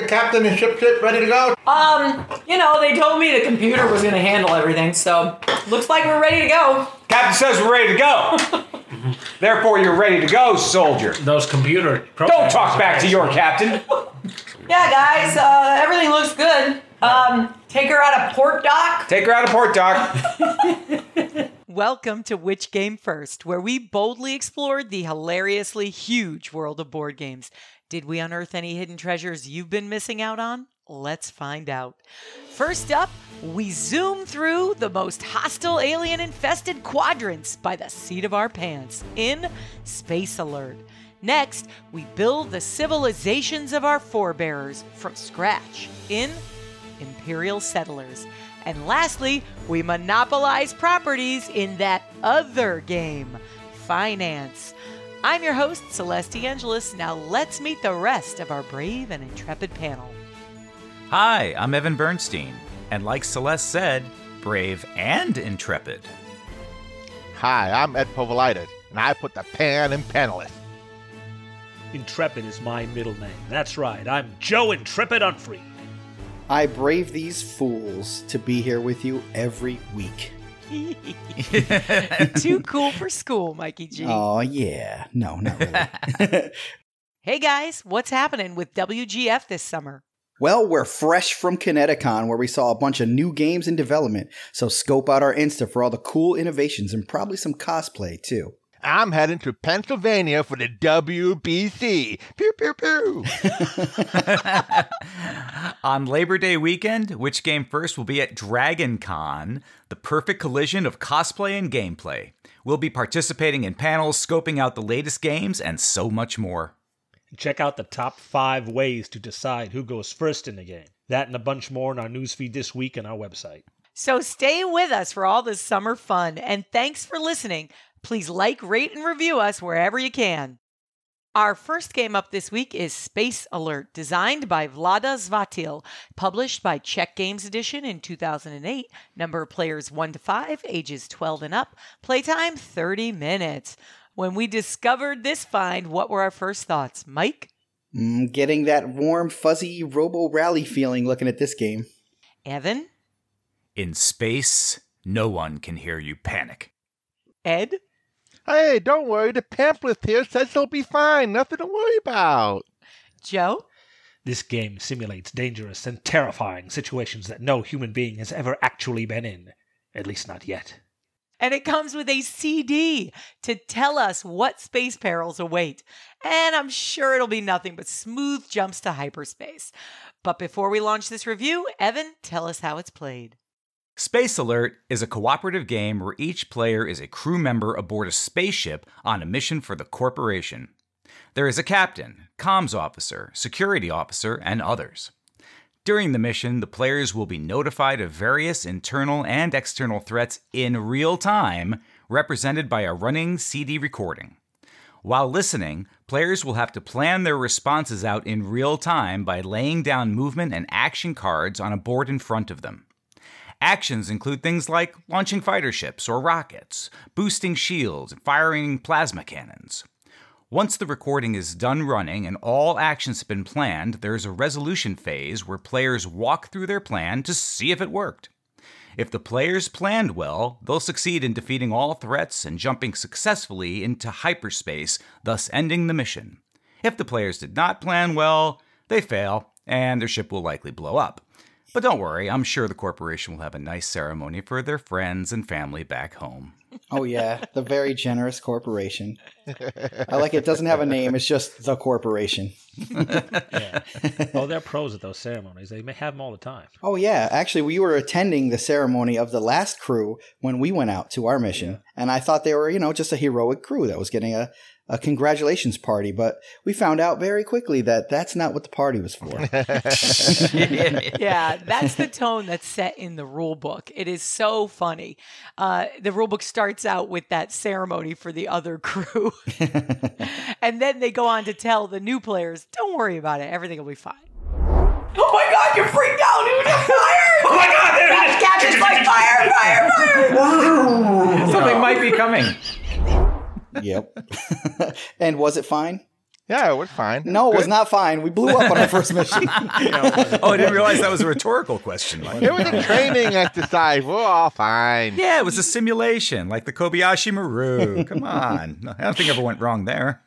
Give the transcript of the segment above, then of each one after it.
The captain and ship ship ready to go? Um, you know, they told me the computer was going to handle everything, so looks like we're ready to go. Captain says we're ready to go. Therefore, you're ready to go, soldier. Those computer. Don't talk back to your captain. Yeah, guys, uh, everything looks good. Um, take her out of port dock. Take her out of port, dock. Welcome to Which Game First, where we boldly explored the hilariously huge world of board games. Did we unearth any hidden treasures you've been missing out on? Let's find out. First up, we zoom through the most hostile alien infested quadrants by the seat of our pants in Space Alert. Next, we build the civilizations of our forebears from scratch in Imperial Settlers. And lastly, we monopolize properties in that other game, Finance. I'm your host, Celeste Angelis. Now let's meet the rest of our brave and intrepid panel. Hi, I'm Evan Bernstein, and like Celeste said, brave and intrepid. Hi, I'm Ed Povolitis, and I put the pan in panelist. Intrepid is my middle name. That's right. I'm Joe Intrepid Unfree. I brave these fools to be here with you every week. Too cool for school, Mikey G. Oh, yeah. No, not really. Hey guys, what's happening with WGF this summer? well, we're fresh from Kineticon, where we saw a bunch of new games in development. So scope out our Insta for all the cool innovations and probably some cosplay, too. I'm heading to Pennsylvania for the WBC. Pew, pew, pew. On Labor Day weekend, which game first will be at Dragon Con, the perfect collision of cosplay and gameplay. We'll be participating in panels, scoping out the latest games, and so much more. Check out the top five ways to decide who goes first in the game. That and a bunch more in our newsfeed this week and our website. So stay with us for all this summer fun, and thanks for listening. Please like, rate, and review us wherever you can. Our first game up this week is Space Alert, designed by Vlaada Chvátil, published by Czech Games Edition in 2008. Number of players 1 to 5, ages 12 and up. Playtime 30 minutes. When we discovered this find, what were our first thoughts? Mike? Mm, getting that warm, fuzzy Robo Rally feeling looking at this game. Evan? In space, no one can hear you panic. Ed? Hey, don't worry. The pamphlet here says it'll be fine. Nothing to worry about. Joe? This game simulates dangerous and terrifying situations that no human being has ever actually been in. At least not yet. And it comes with a CD to tell us what space perils await. And I'm sure it'll be nothing but smooth jumps to hyperspace. But before we launch this review, Evan, tell us how it's played. Space Alert is a cooperative game where each player is a crew member aboard a spaceship on a mission for the corporation. There is a captain, comms officer, security officer, and others. During the mission, the players will be notified of various internal and external threats in real time, represented by a running CD recording. While listening, players will have to plan their responses out in real time by laying down movement and action cards on a board in front of them. Actions include things like launching fighter ships or rockets, boosting shields, and firing plasma cannons. Once the recording is done running and all actions have been planned, there's a resolution phase where players walk through their plan to see if it worked. If the players planned well, they'll succeed in defeating all threats and jumping successfully into hyperspace, thus ending the mission. If the players did not plan well, they fail, and their ship will likely blow up. But don't worry, I'm sure the corporation will have a nice ceremony for their friends and family back home. Oh, yeah. The very generous corporation. I like it. doesn't have a name, it's just the corporation. Yeah. oh, they're pros at those ceremonies. They may have them all the time. Oh, yeah. Actually, we were attending the ceremony of the last crew when we went out to our mission. And I thought they were, you know, just a heroic crew that was getting a, a congratulations party. But we found out very quickly that that's not what the party was for. yeah, that's the tone that's set in the rule book. It is so funny. Uh, the rule book starts out with that ceremony for the other crew. and then they go on to tell the new players, don't worry about it, everything will be fine. Oh my god, you're freaked out, dude! Fire! oh my god, there it is! Captain's like, fire, fire, fire! Something might be coming. Yep. and was it fine? Yeah, it was fine. No, it was not fine. We blew up on our first mission. Oh, I didn't realize that was a rhetorical question. It was a training exercise. We're all fine. Yeah, it was a simulation, like the Kobayashi Maru. Come on. I don't think ever went wrong there.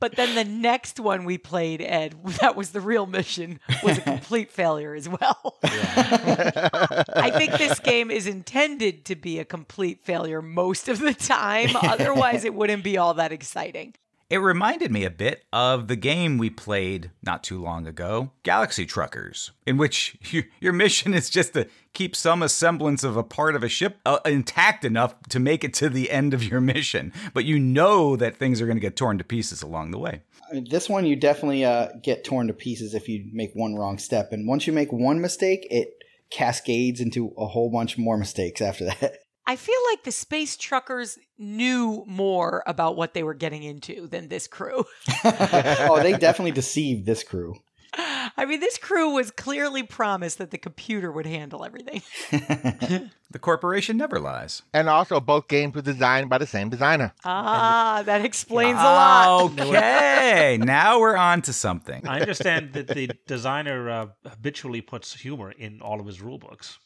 But then the next one we played, Ed, that was the real mission, was a complete failure as well. I think this game is intended to be a complete failure most of the time. Otherwise, it wouldn't be all that exciting. It reminded me a bit of the game we played not too long ago, Galaxy Truckers, in which you, your mission is just to keep some semblance of a part of a ship uh, intact enough to make it to the end of your mission. But you know that things are going to get torn to pieces along the way. this one, you definitely uh, get torn to pieces if you make one wrong step. And once you make one mistake, it cascades into a whole bunch more mistakes after that. I feel like the space truckers knew more about what they were getting into than this crew. oh, they definitely deceived this crew. I mean, this crew was clearly promised that the computer would handle everything. The corporation never lies. And also, both games were designed by the same designer. Ah, that explains a lot. Okay, now we're on to something. I understand that the designer uh, habitually puts humor in all of his rule books.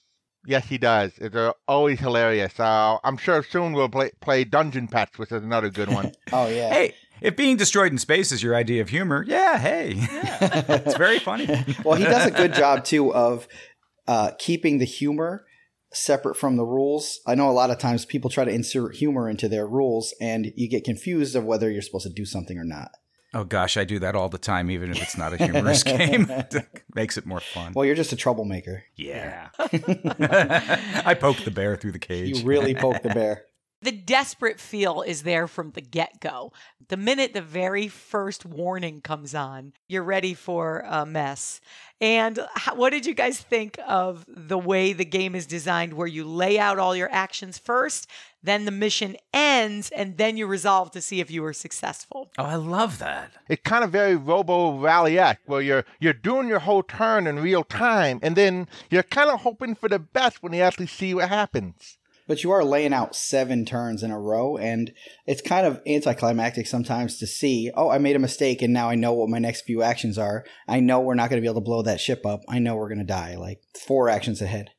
Yes, he does. It's uh, always hilarious. Uh, I'm sure soon we'll play, play Dungeon Pets, which is another good one. Oh, yeah. Hey, if being destroyed in space is your idea of humor, yeah, hey. it's very funny. well, he does a good job too of uh, keeping the humor separate from the rules. I know a lot of times people try to insert humor into their rules, and you get confused of whether you're supposed to do something or not. Oh gosh, I do that all the time, even if it's not a humorous game. Makes it more fun. Well, you're just a troublemaker. Yeah. I poked the bear through the cage. You really poke the bear. The desperate feel is there from the get go. The minute the very first warning comes on, you're ready for a mess. And how, what did you guys think of the way the game is designed, where you lay out all your actions first, then the mission ends, and then you resolve to see if you were successful? Oh, I love that. It's kind of very Robo Rally act. where you're you're doing your whole turn in real time, and then you're kind of hoping for the best when you actually see what happens. But you are laying out seven turns in a row, and it's kind of anticlimactic sometimes to see, oh, I made a mistake, and now I know what my next few actions are. I know we're not going to be able to blow that ship up. I know we're going to die, like four actions ahead.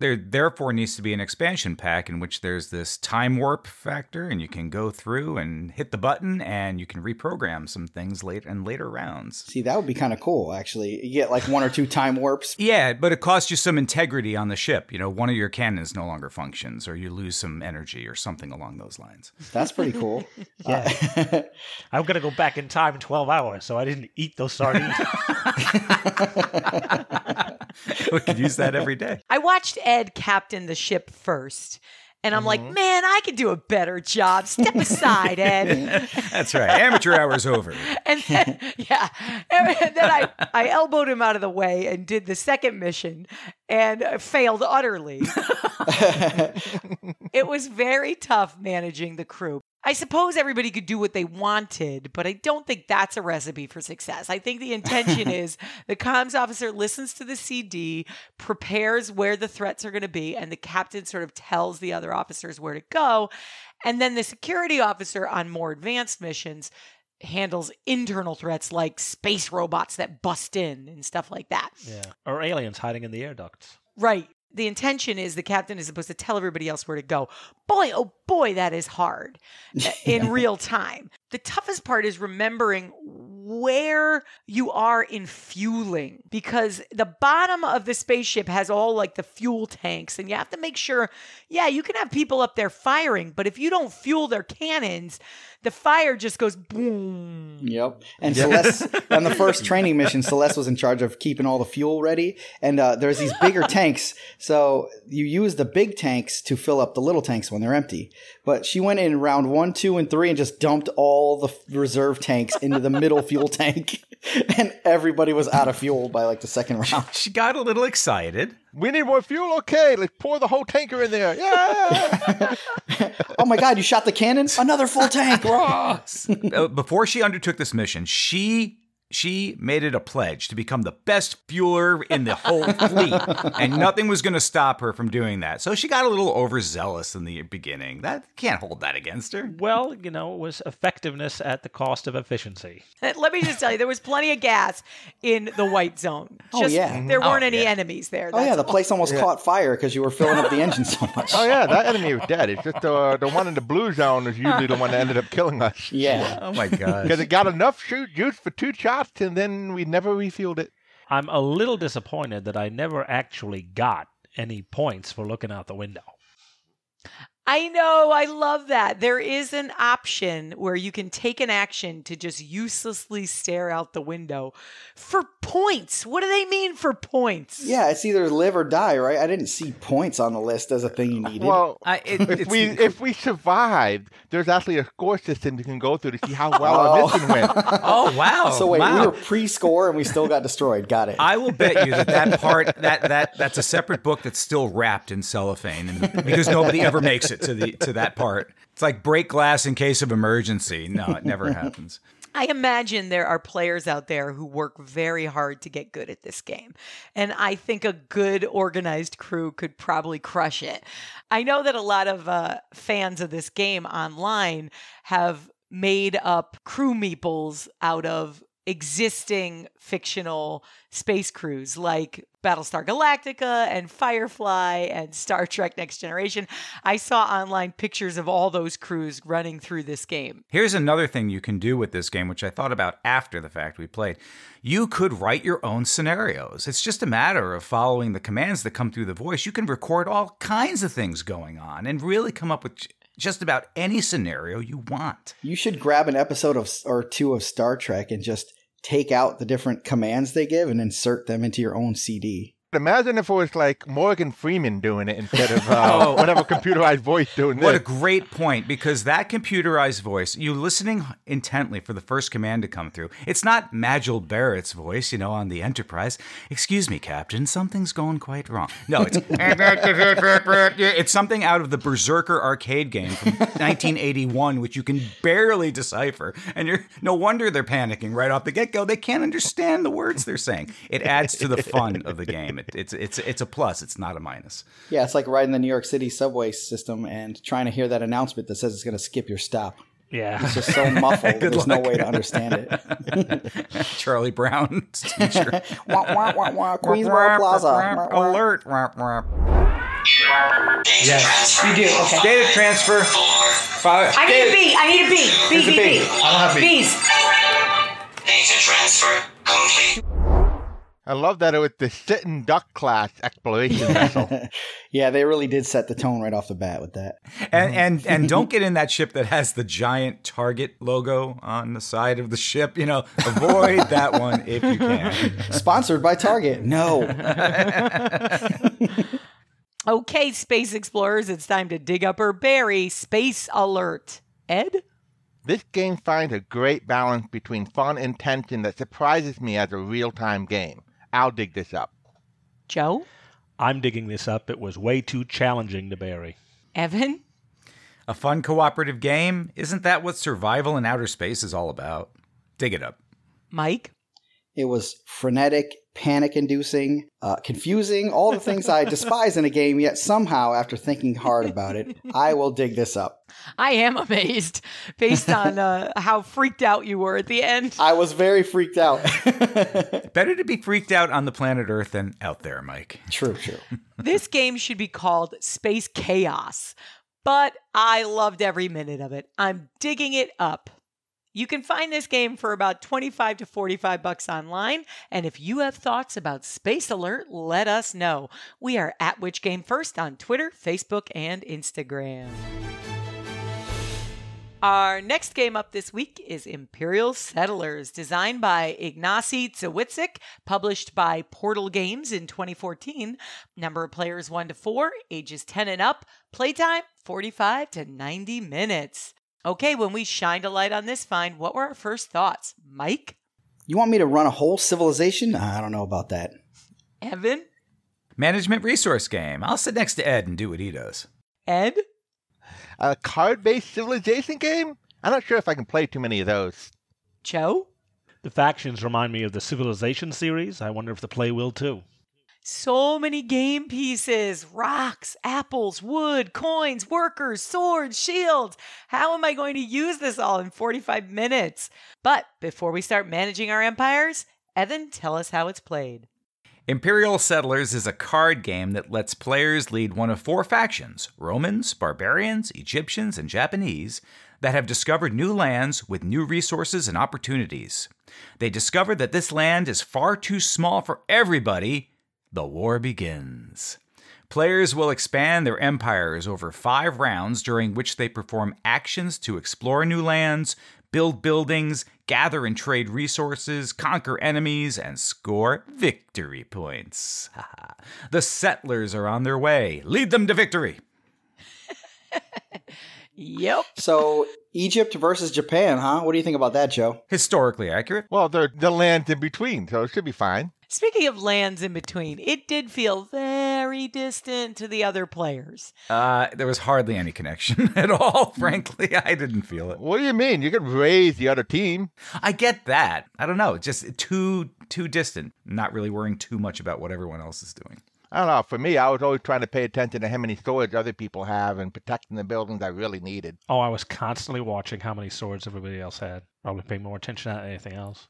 There therefore needs to be an expansion pack in which there's this time warp factor, and you can go through and hit the button, and you can reprogram some things late in later rounds. See, that would be kind of cool, actually. You get like one or two time warps. Yeah, but it costs you some integrity on the ship. You know, one of your cannons no longer functions, or you lose some energy, or something along those lines. That's pretty cool. Yeah. Uh, I'm going to go back in time 12 hours, so I didn't eat those sardines. we could use that every day. I watched Ed captain the ship first. And I'm like, mm-hmm. man, I could do a better job. Step aside, Ed. That's right. Amateur hour's over. And then, yeah, and then I, I elbowed him out of the way and did the second mission and failed utterly. it was very tough managing the crew. I suppose everybody could do what they wanted, but I don't think that's a recipe for success. I think the intention is the comms officer listens to the CD, prepares where the threats are going to be, and the captain sort of tells the other officers where to go. And then the security officer on more advanced missions handles internal threats like space robots that bust in and stuff like that. yeah. Or aliens hiding in the air ducts. Right. The intention is the captain is supposed to tell everybody else where to go. Boy, oh boy, that is hard uh, in real time. The toughest part is remembering where you are in fueling because the bottom of the spaceship has all like the fuel tanks, and you have to make sure, yeah, you can have people up there firing, but if you don't fuel their cannons, the fire just goes boom. Yep. And Celeste, on the first training mission, Celeste was in charge of keeping all the fuel ready. And uh, there's these bigger tanks. So you use the big tanks to fill up the little tanks when they're empty. But she went in round one, two, and three and just dumped all the reserve tanks into the middle fuel tank. And everybody was out of fuel by like the second round. She got a little excited. We need more fuel? Okay, let's pour the whole tanker in there. Yeah! Oh my God, you shot the cannon? Another full tank. Uh, Before she undertook this mission, she she made it a pledge to become the best fueler in the whole fleet, and nothing was going to stop her from doing that. So she got a little overzealous in the beginning. That can't hold that against her. Well, you know, it was effectiveness at the cost of efficiency. Let me just tell you, there was plenty of gas in the white zone. Oh, yeah. There mm-hmm. Oh, weren't any yeah. enemies there. Oh yeah, the all. place almost caught fire because you were filling up the engine so much. Oh yeah, that enemy was dead. It's just the the one in the blue zone is usually the one that ended up killing us. Yeah. Oh my god. Because it got enough shoot juice for two shots, and then we never refueled it. I'm a little disappointed that I never actually got any points for looking out the window. I know. I love that. There is an option where you can take an action to just uselessly stare out the window for points. What do they mean for points? Yeah, it's either live or die, right? I didn't see points on the list as a thing you needed. Well, I, it, if we if we survived, there's actually a score system you can go through to see how well Oh. our mission went. oh wow. so wait, wow. we were pre-score and we still got destroyed. Got it. I will bet you that that part that that that's a separate book that's still wrapped in cellophane, because nobody ever makes it to the to that part. It's like break glass in case of emergency. No, it never happens. I imagine there are players out there who work very hard to get good at this game. And I think a good organized crew could probably crush it. I know that a lot of uh, fans of this game online have made up crew meeples out of existing fictional space crews like Battlestar Galactica and Firefly and Star Trek Next Generation. I saw online pictures of all those crews running through this game. Here's another thing you can do with this game, which I thought about after the fact we played. You could write your own scenarios. It's just a matter of following the commands that come through the voice. You can record all kinds of things going on and really come up with just about any scenario you want. you should grab an episode of or two of Star Trek and just take out the different commands they give and insert them into your own CD. Imagine if it was like Morgan Freeman doing it instead of uh, whatever computerized voice doing What a great point because that computerized voice, you listening intently for the first command to come through. It's not Majel Barrett's voice, you know, on the Enterprise. Excuse me, Captain, something's going quite wrong. No, it's it's something out of the Berserker arcade game from 1981, which you can barely decipher, and you're no wonder they're panicking right off the get go. They can't understand the words they're saying. It adds to the fun of the game. It, it's it's it's a plus. It's not a minus. Yeah, it's like riding the New York City subway system and trying to hear that announcement that says it's going to skip your stop. Yeah. It's just so muffled. There's no way to understand it. Charlie Brown's teacher. wah, wah, wah, wah, Queensboro Plaza. Wah, wah. Alert. Wah, wah. Yes. You do. Okay. Data transfer. Fi- I need a data- B. I need a B. B, Here's a B, B. B. I don't have B. Bees. Data transfer complete. I love that it was the sitting duck class exploration vessel. yeah, they really did set the tone right off the bat with that. And mm-hmm. and and don't get in that ship that has the giant target logo on the side of the ship. You know, avoid that one if you can. Sponsored by Target. No. Okay, space explorers, it's time to dig up or bury Space Alert. Ed? This game finds a great balance between fun and tension that surprises me as a real time game. I'll dig this up. Joe? I'm digging this up. It was way too challenging to bury. Evan? A fun cooperative game? Isn't that what survival in outer space is all about? Dig it up. Mike? It was frenetic, panic inducing, uh, confusing, all the things I despise in a game, yet somehow, after thinking hard about it, I will dig this up. I am amazed based on uh, how freaked out you were at the end. I was very freaked out. Better to be freaked out on the planet Earth than out there, Mike. true, true. This game should be called Space Chaos, but I loved every minute of it. I'm digging it up. You can find this game for about 25 to 45 bucks online, and if you have thoughts about Space Alert, let us know. We are at Which Game First on Twitter, Facebook, and Instagram. Our next game up this week is Imperial Settlers, designed by Ignacy Trzewiczek, published by Portal Games in 2014. Number of players 1 to 4, ages 10 and up, playtime 45 to 90 minutes. Okay, when we shined a light on this find, what were our first thoughts? Mike? You want me to run a whole civilization? I don't know about that. Evan? Management resource game. I'll sit next to Ed and do what he does. Ed? A card based civilization game? I'm not sure if I can play too many of those. Joe? The factions remind me of the Civilization series. I wonder if the play will too. So many game pieces rocks, apples, wood, coins, workers, swords, shields. How am I going to use this all in 45 minutes? But before we start managing our empires, Evan, tell us how it's played. Imperial Settlers is a card game that lets players lead one of four factions Romans, barbarians, Egyptians, and Japanese that have discovered new lands with new resources and opportunities. They discover that this land is far too small for everybody. The war begins. Players will expand their empires over five rounds during which they perform actions to explore new lands, build buildings, gather and trade resources, conquer enemies, and score victory points. the settlers are on their way. Lead them to victory. Yep. So Egypt versus Japan, huh? What do you think about that, Joe? Historically accurate. Well, they're the land in between, so it should be fine. Speaking of lands in between, it did feel very distant to the other players. Uh, there was hardly any connection at all, frankly. I didn't feel it. What do you mean? You could raise the other team. I get that. I don't know. Just too too distant. Not really worrying too much about what everyone else is doing. I don't know. For me, I was always trying to pay attention to how many swords other people have and protecting the buildings I really needed. Oh, I was constantly watching how many swords everybody else had. Probably paying more attention to that than anything else.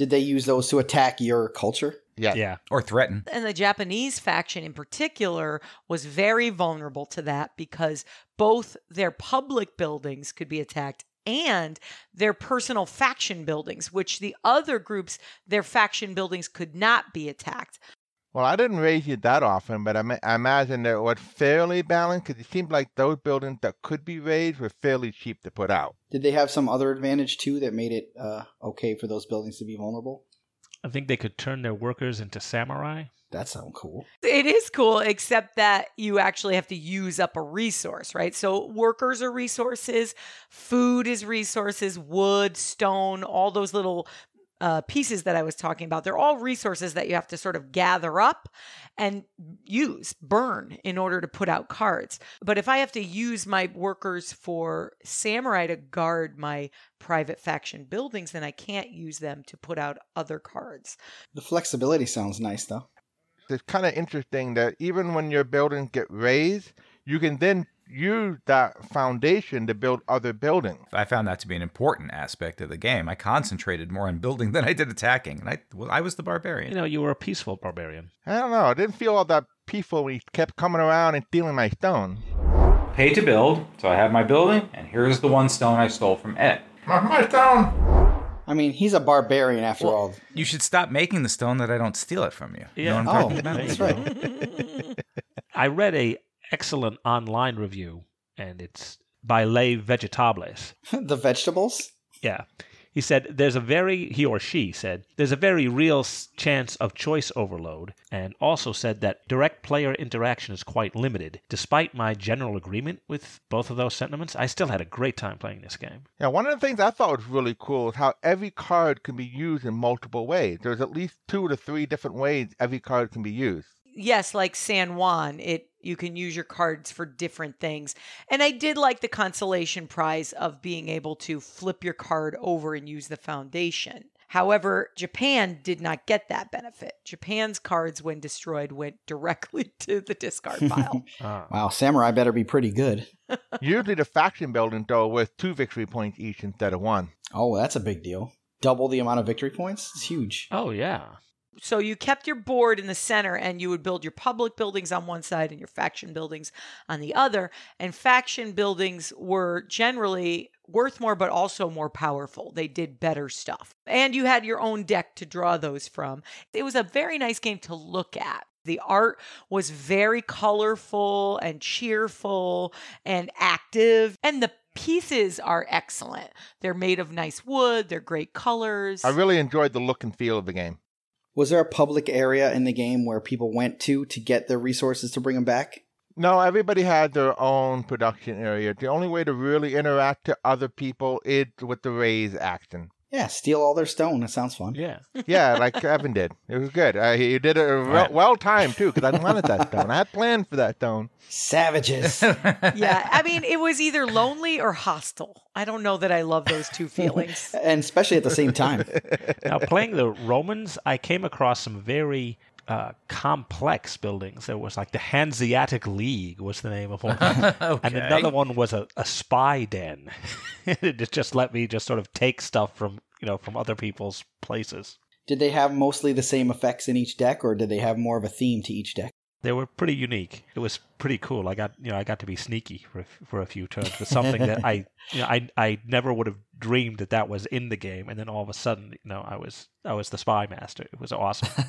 Did they use those to attack your culture? Yeah. Yeah. Or threaten. And the Japanese faction in particular was very vulnerable to that because both their public buildings could be attacked and their personal faction buildings, which the other groups, their faction buildings could not be attacked. Well, I didn't raze you that often, but I, ma- I imagine that it was fairly balanced because it seemed like those buildings that could be razed were fairly cheap to put out. Did they have some other advantage too that made it uh, okay for those buildings to be vulnerable? I think they could turn their workers into samurai. That sounds cool. It is cool, except that you actually have to use up a resource, right? So, workers are resources, food is resources, wood, stone, all those little uh, pieces that I was talking about. They're all resources that you have to sort of gather up and use, burn in order to put out cards. But if I have to use my workers for samurai to guard my private faction buildings, then I can't use them to put out other cards. The flexibility sounds nice though. It's kind of interesting that even when your buildings get razed, you can then use that foundation to build other buildings. I found that to be an important aspect of the game. I concentrated more on building than I did attacking, and I, well, I was the barbarian. You know, you were a peaceful barbarian. I don't know. I didn't feel all that peaceful when he kept coming around and stealing my stone. Pay to build, so I have my building, and here's the one stone I stole from Ed. My stone! I mean, he's a barbarian after all. You should stop making the stone that I don't steal it from you. You know Yeah. what I'm Oh, talking about? that's right. I read a excellent online review, and it's by Les Vegetables. the vegetables. Yeah. He said there's a very, he or she said, there's a very real chance of choice overload, and also said that direct player interaction is quite limited. Despite my general agreement with both of those sentiments, I still had a great time playing this game. Yeah, one of the things I thought was really cool is how every card can be used in multiple ways. There's at least two to three different ways every card can be used. yes, like San Juan, it you can use your cards for different things. And I did like the consolation prize of being able to flip your card over and use the foundation. However, Japan did not get that benefit. Japan's cards, when destroyed, went directly to the discard pile. Ah. Wow, samurai better be pretty good. Usually the faction building, though, with two victory points each instead of one. Oh, that's a big deal. Double the amount of victory points. It's huge. Oh, yeah. So you kept your board in the center and you would build your public buildings on one side and your faction buildings on the other. And faction buildings were generally worth more, but also more powerful. They did better stuff. And you had your own deck to draw those from. It was a very nice game to look at. The art was very colorful and cheerful and active. And the pieces are excellent. They're made of nice wood, they're great colors. I really enjoyed the look and feel of the game. Was there a public area in the game where people went to to get their resources to bring them back? No, everybody had their own production area. The only way to really interact to other people is with the raze action. Yeah, steal all their stone. That sounds fun. Yeah. Yeah, like Evan did. It was good. Uh, he did it well, well timed too, because I wanted that stone. I had planned for that stone. Savages. yeah, I mean, it was either lonely or hostile. I don't know that I love those two feelings. and especially at the same time. Now, playing the Romans, I came across some very uh, complex buildings. There was like the Hanseatic League was the name of one, and another one was a, a spy den. it just let me just sort of take stuff from you know from other people's places. Did they have mostly the same effects in each deck, or did they have more of a theme to each deck? They were pretty unique. It was pretty cool. I got you know I got to be sneaky for for a few turns with something that I you know I I never would have dreamed that that was in the game, and then all of a sudden you know I was I was the spy master. It was awesome.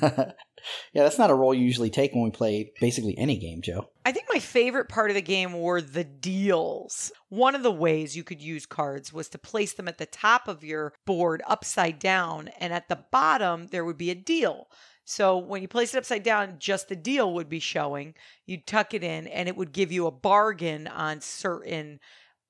yeah, that's not a role you usually take when we play basically any game, Joe. I think my favorite part of the game were the deals. One of the ways you could use cards was to place them at the top of your board upside down, and at the bottom there would be a deal. So when you place it upside down, just the deal would be showing. You'd tuck it in, and it would give you a bargain on certain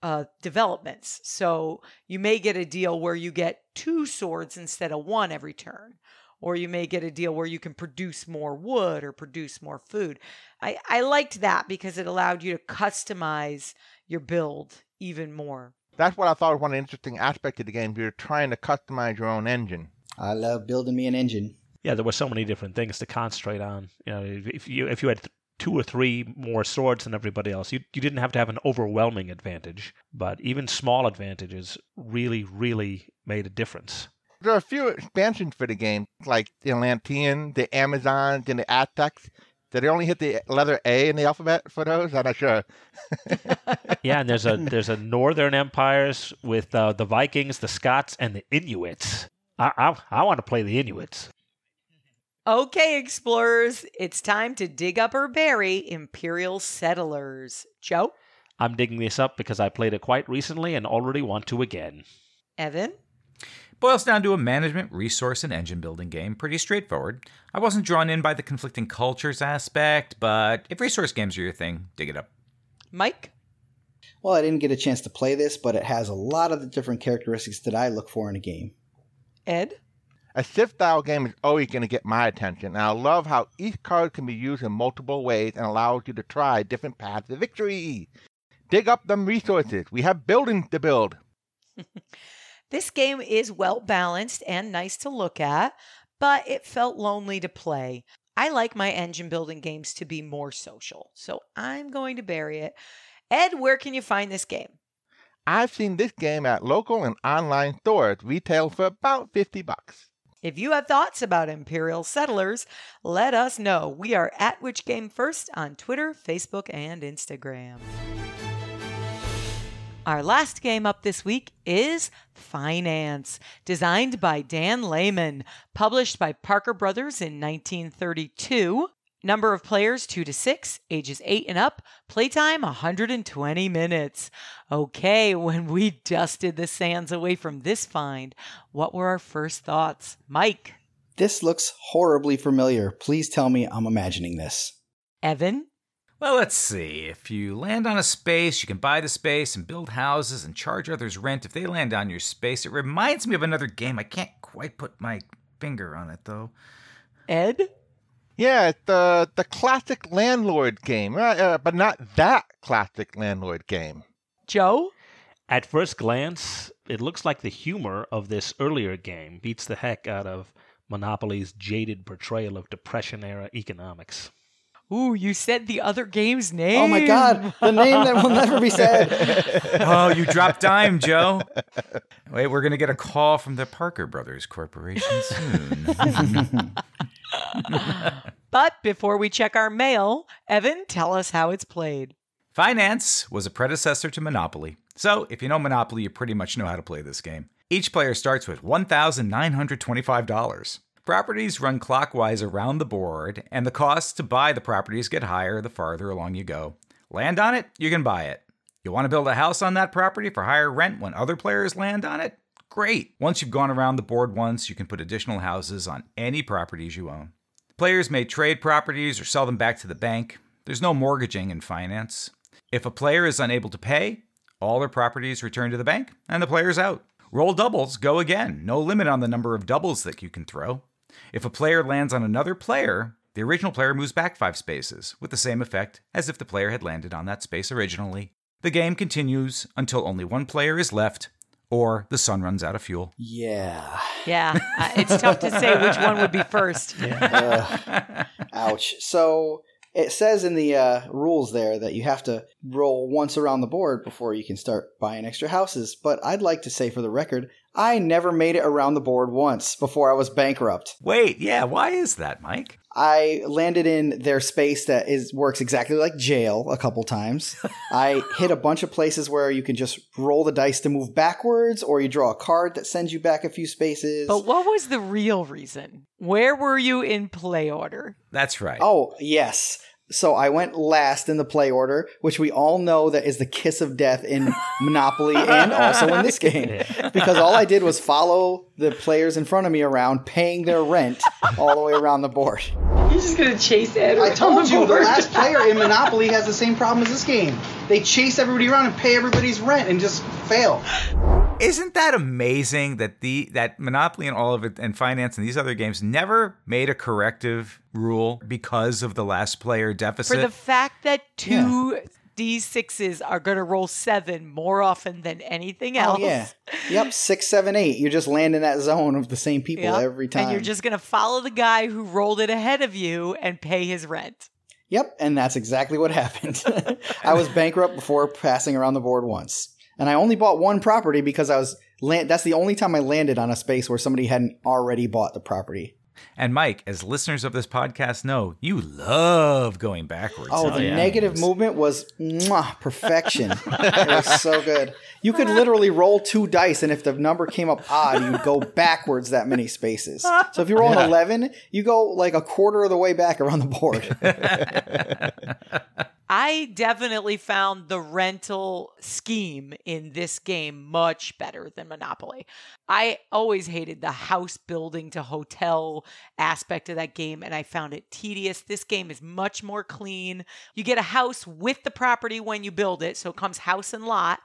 uh, developments. So you may get a deal where you get two swords instead of one every turn. Or you may get a deal where you can produce more wood or produce more food. I, I liked that because it allowed you to customize your build even more. That's what I thought was one interesting aspect of the game. You're trying to customize your own engine. I love building me an engine. Yeah, there were so many different things to concentrate on. You know, if you if you had two or three more swords than everybody else, you you didn't have to have an overwhelming advantage, but even small advantages really really made a difference. There are a few expansions for the game, like the Atlantean, the Amazons, and the Aztecs. Did they only hit the letter A in the alphabet for those? I'm not sure. Yeah, and there's a there's a northern empires with uh, the Vikings, the Scots, and the Inuits. I I, I want to play the Inuits. Okay, explorers, it's time to dig up or bury Imperial settlers. Joe? I'm digging this up because I played it quite recently and already want to again. Evan? Boils down to a management, resource, and engine building game. Pretty straightforward. I wasn't drawn in by the conflicting cultures aspect, but if resource games are your thing, dig it up. Mike? Well, I didn't get a chance to play this, but it has a lot of the different characteristics that I look for in a game. Ed? A Civ style game is always going to get my attention, and I love how each card can be used in multiple ways and allows you to try different paths to victory. Dig up them resources. We have buildings to build. This game is well balanced and nice to look at, but it felt lonely to play. I like my engine building games to be more social, so I'm going to bury it. Ed, where can you find this game? I've seen this game at local and online stores retail for about 50 bucks. If you have thoughts about Imperial Settlers, let us know. We are at Which Game First on Twitter, Facebook, and Instagram. Our last game up this week is Finance, designed by Dan Layman, published by Parker Brothers in 1932. Number of players 2 to 6, ages 8 and up, playtime 120 minutes. Okay, when we dusted the sands away from this find, what were our first thoughts? Mike, This looks horribly familiar. Please tell me I'm imagining this. Evan, Well, let's see. If you land on a space, you can buy the space and build houses and charge others rent if they land on your space. It reminds me of another game. I can't quite put my finger on it, though. Ed, Yeah, the the classic landlord game, right? Uh, but not that classic landlord game. Joe, At first glance, it looks like the humor of this earlier game beats the heck out of Monopoly's jaded portrayal of Depression era economics. Ooh, you said the other game's name. Oh my god, the name that will never be said. Oh, you dropped dime, Joe. Wait, we're going to get a call from the Parker Brothers Corporation soon. But before we check our mail, Evan, tell us how it's played. Finance was a predecessor to Monopoly. So, if you know Monopoly, you pretty much know how to play this game. Each player starts with $1,925. Properties run clockwise around the board, and the costs to buy the properties get higher the farther along you go. Land on it, you can buy it. You want to build a house on that property for higher rent when other players land on it? Great. Once you've gone around the board once, you can put additional houses on any properties you own. Players may trade properties or sell them back to the bank. There's no mortgaging in finance. If a player is unable to pay, all their properties return to the bank and the player's out. Roll doubles, go again. No limit on the number of doubles that you can throw. If a player lands on another player, the original player moves back five spaces, with the same effect as if the player had landed on that space originally. The game continues until only one player is left, or the sun runs out of fuel. Yeah. Yeah, uh, it's tough to say which one would be first. Ugh. Ouch. So it says in the uh, rules there that you have to roll once around the board before you can start buying extra houses. But I'd like to say for the record, I never made it around the board once before I was bankrupt. Wait, yeah, why is that, Mike? I landed in their space that is works exactly like jail a couple times. I hit a bunch of places where you can just roll the dice to move backwards, or you draw a card that sends you back a few spaces. But what was the real reason? Where were you in play order? That's right. Oh, yes. So I went last in the play order, which we all know that is the kiss of death in Monopoly and also in this game. Because all I did was follow the players in front of me around, paying their rent all the way around the board. You're just gonna chase Ed I told the you the last player in Monopoly has the same problem as this game. They chase everybody around and pay everybody's rent and just fail. Isn't that amazing that the that Monopoly and all of it and finance and these other games never made a corrective rule because of the last player deficit? For the fact that two D6s are going to roll seven more often than anything Oh else. yeah. Yep, six, seven, eight. You just land in that zone of the same people Yeah. every time. And you're just going to follow the guy who rolled it ahead of you and pay his rent. Yep, and that's exactly what happened. I was bankrupt before passing around the board once. And I only bought one property because I was land that's the only time I landed on a space where somebody hadn't already bought the property. And Mike, as listeners of this podcast know, you love going backwards. Oh, the games. negative movement was mwah, perfection. it was so good. You could literally roll two dice, and if the number came up odd, you'd go backwards that many spaces. So if you roll an 11, you go like a quarter of the way back around the board. I definitely found the rental scheme in this game much better than Monopoly. I always hated the house building to hotel aspect of that game, and I found it tedious. This game is much more clean. You get a house with the property when you build it, so it comes house and lot.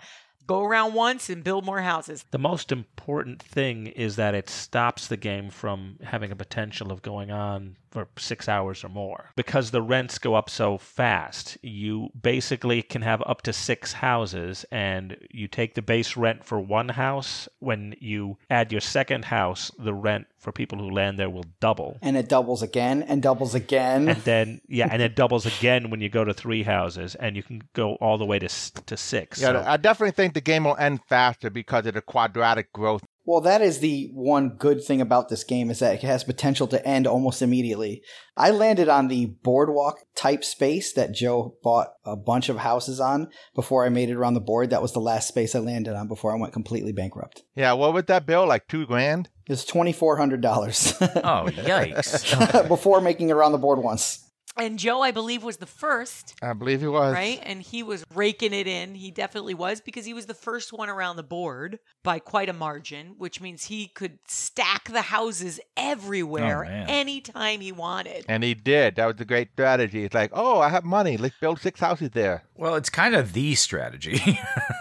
Go around once and build more houses. The most important thing is that it stops the game from having a potential of going on for six hours or more. Because the rents go up so fast, you basically can have up to six houses, and you take the base rent for one house. When you add your second house, the rent for people who land there will double. and it doubles again and doubles again. And then, yeah, and it doubles again when you go to three houses, and you can go all the way to to six. Yeah, So- I definitely think the game will end faster because of the quadratic growth. Well, that is the one good thing about this game is that it has potential to end almost immediately. I landed on the boardwalk type space that Joe bought a bunch of houses on before I made it around the board. That was the last space I landed on before I went completely bankrupt. Yeah, what was that bill? Like two grand? It was twenty four hundred dollars Oh, yikes. before making it around the board once. And Joe, I believe, was the first, I believe he was. right? And he was raking it in. He definitely was because he was the first one around the board by quite a margin, which means he could stack the houses everywhere Oh, anytime he wanted. And he did. That was a great strategy. It's like, oh, I have money. Let's build six houses there. well, it's kind of the strategy.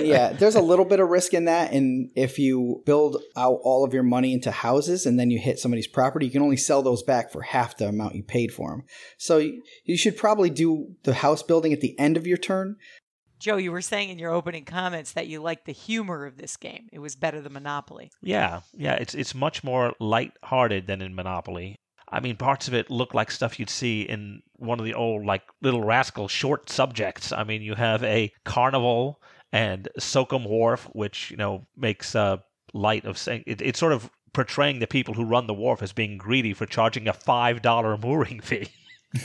yeah, there's a little bit of risk in that. And if you build out all of your money into houses and then you hit somebody's property, you can only sell those back for half the amount you paid for them. So you, you should probably do the house building at the end of your turn. Joe, you were saying in your opening comments that you liked the humor of this game. It was better than Monopoly. Yeah, yeah, it's it's much more light-hearted than in Monopoly. I mean, parts of it look like stuff you'd see in one of the old like Little Rascal short subjects. I mean, you have a carnival and Sokum Wharf, which you know makes uh, light of saying it, it's sort of portraying the people who run the wharf as being greedy for charging a five dollar mooring fee.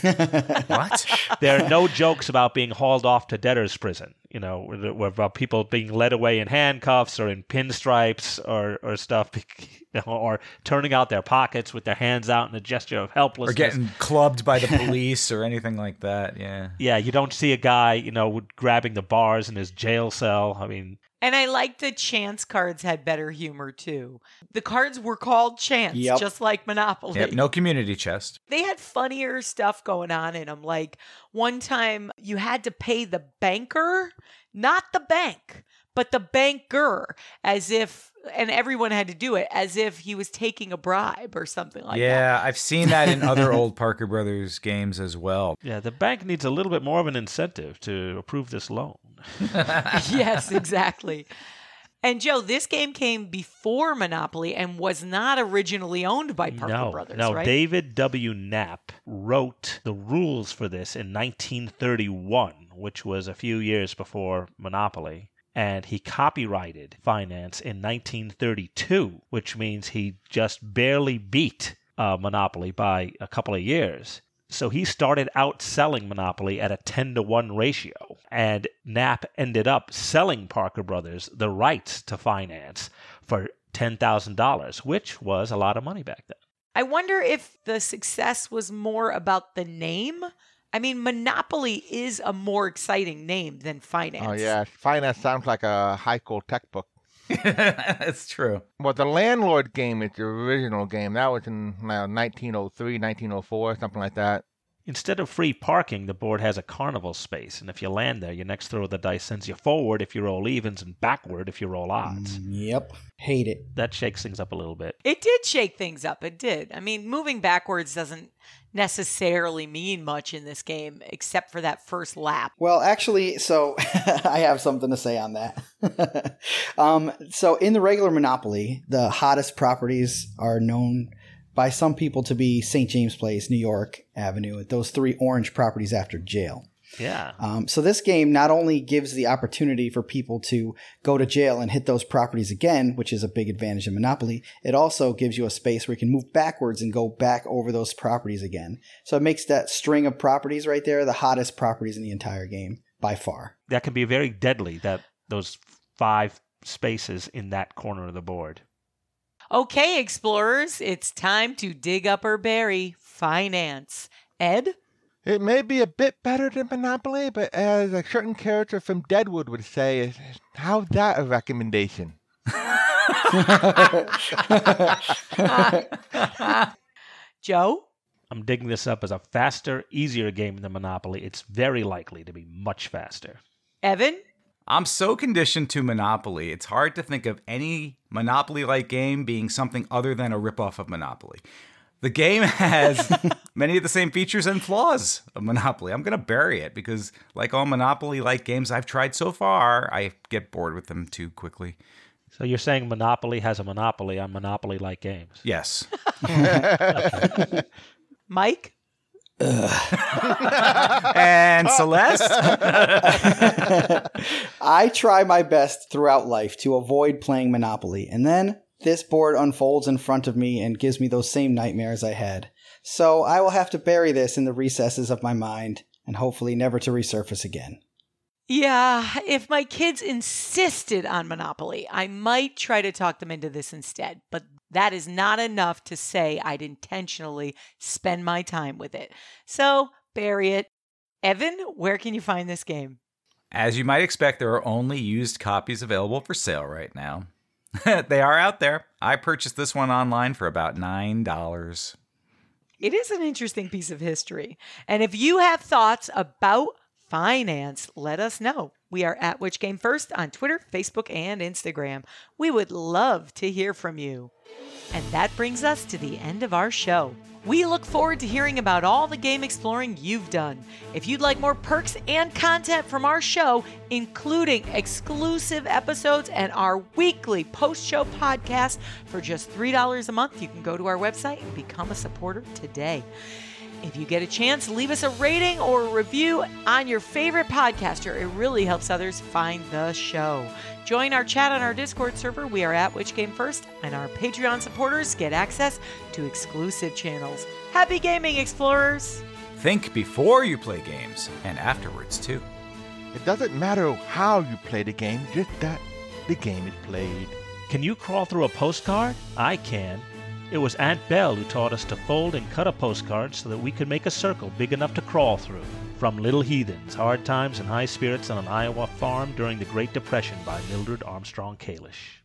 what? there are no jokes about being hauled off to debtor's prison. You know, where- where about people being led away in handcuffs or in pinstripes or or stuff, you know, or turning out their pockets with their hands out in a gesture of helplessness. Or getting clubbed by the police or anything like that. Yeah. yeah, you don't see a guy, you know, grabbing the bars in his jail cell. I mean, And I like the chance cards had better humor too. The cards were called chance, Yep. just like Monopoly. Yep. No community chest. They had funnier stuff going on in them. Like one time you had to pay the banker, not the bank, but the banker, as if, and everyone had to do it as if he was taking a bribe or something like that. yeah, I've seen that in other old Parker Brothers games as well. Yeah, the bank needs a little bit more of an incentive to approve this loan. yes, exactly. And Joe, this game came before Monopoly and was not originally owned by Parker no, Brothers, no. right? David W. Knapp wrote the rules for this in 1931, which was a few years before Monopoly. And he copyrighted Finance in 1932, which means he just barely beat uh, Monopoly by a couple of years. So he started out selling Monopoly at a 10 to 1 ratio. And Knapp ended up selling Parker Brothers the rights to finance for $10,000, which was a lot of money back then. I wonder if the success was more about the name. I mean, Monopoly is a more exciting name than Finance. Oh yeah, finance sounds like a high school textbook. That's true. Well, the landlord game is the original game. That was in uh, 1903, 1904, something like that. Instead of free parking, the board has a carnival space, and if you land there, your next throw of the dice sends you forward if you roll evens and backward if you roll odds. Yep. Hate it. That shakes things up a little bit. It did shake things up. It did. I mean, moving backwards doesn't necessarily mean much in this game, except for that first lap. Well, actually, so I have something to say on that. um, so in the regular Monopoly, the hottest properties are known by some people to be St. James Place, New York Avenue, those three orange properties after jail. Yeah. Um, so this game not only gives the opportunity for people to go to jail and hit those properties again, which is a big advantage in Monopoly, it also gives you a space where you can move backwards and go back over those properties again. So it makes that string of properties right there the hottest properties in the entire game by far. That can be very deadly, that those five spaces in that corner of the board. Okay, explorers, it's time to dig up or bury finance. Ed? It may be a bit better than Monopoly, but as a certain character from Deadwood would say, how's that a recommendation? Joe? I'm digging this up as a faster, easier game than Monopoly. It's very likely to be much faster. Evan? I'm so conditioned to Monopoly, it's hard to think of any Monopoly like game being something other than a ripoff of Monopoly. The game has many of the same features and flaws of Monopoly. I'm going to bury it because, like all Monopoly like games I've tried so far, I get bored with them too quickly. So you're saying Monopoly has a monopoly on Monopoly like games? Yes. Mike? and Celeste? I try my best throughout life to avoid playing Monopoly, and then this board unfolds in front of me and gives me those same nightmares I had. So I will have to bury this in the recesses of my mind and hopefully never to resurface again. Yeah, if my kids insisted on Monopoly, I might try to talk them into this instead, but that is not enough to say I'd intentionally spend my time with it. So, bury it. Evan, where can you find this game? As you might expect, there are only used copies available for sale right now. they are out there. I purchased this one online for about $9. It is an interesting piece of history. And if you have thoughts about finance, let us know. We are at Which Game First on Twitter, Facebook, and Instagram. We would love to hear from you. And that brings us to the end of our show. We look forward to hearing about all the game exploring you've done. If you'd like more perks and content from our show, including exclusive episodes and our weekly post show podcast for just $3 a month, you can go to our website and become a supporter today. If you get a chance, leave us a rating or a review on your favorite podcaster. It really helps others find the show. Join our chat on our Discord server. We are at Which Game First, and our Patreon supporters get access to exclusive channels. Happy gaming, explorers! Think before you play games and afterwards, too. It doesn't matter how you play the game, just that the game is played. Can you crawl through a postcard? I can. It was Aunt Belle who taught us to fold and cut a postcard so that we could make a circle big enough to crawl through. From Little Heathens, Hard Times and High Spirits on an Iowa Farm During the Great Depression by Mildred Armstrong Kalish.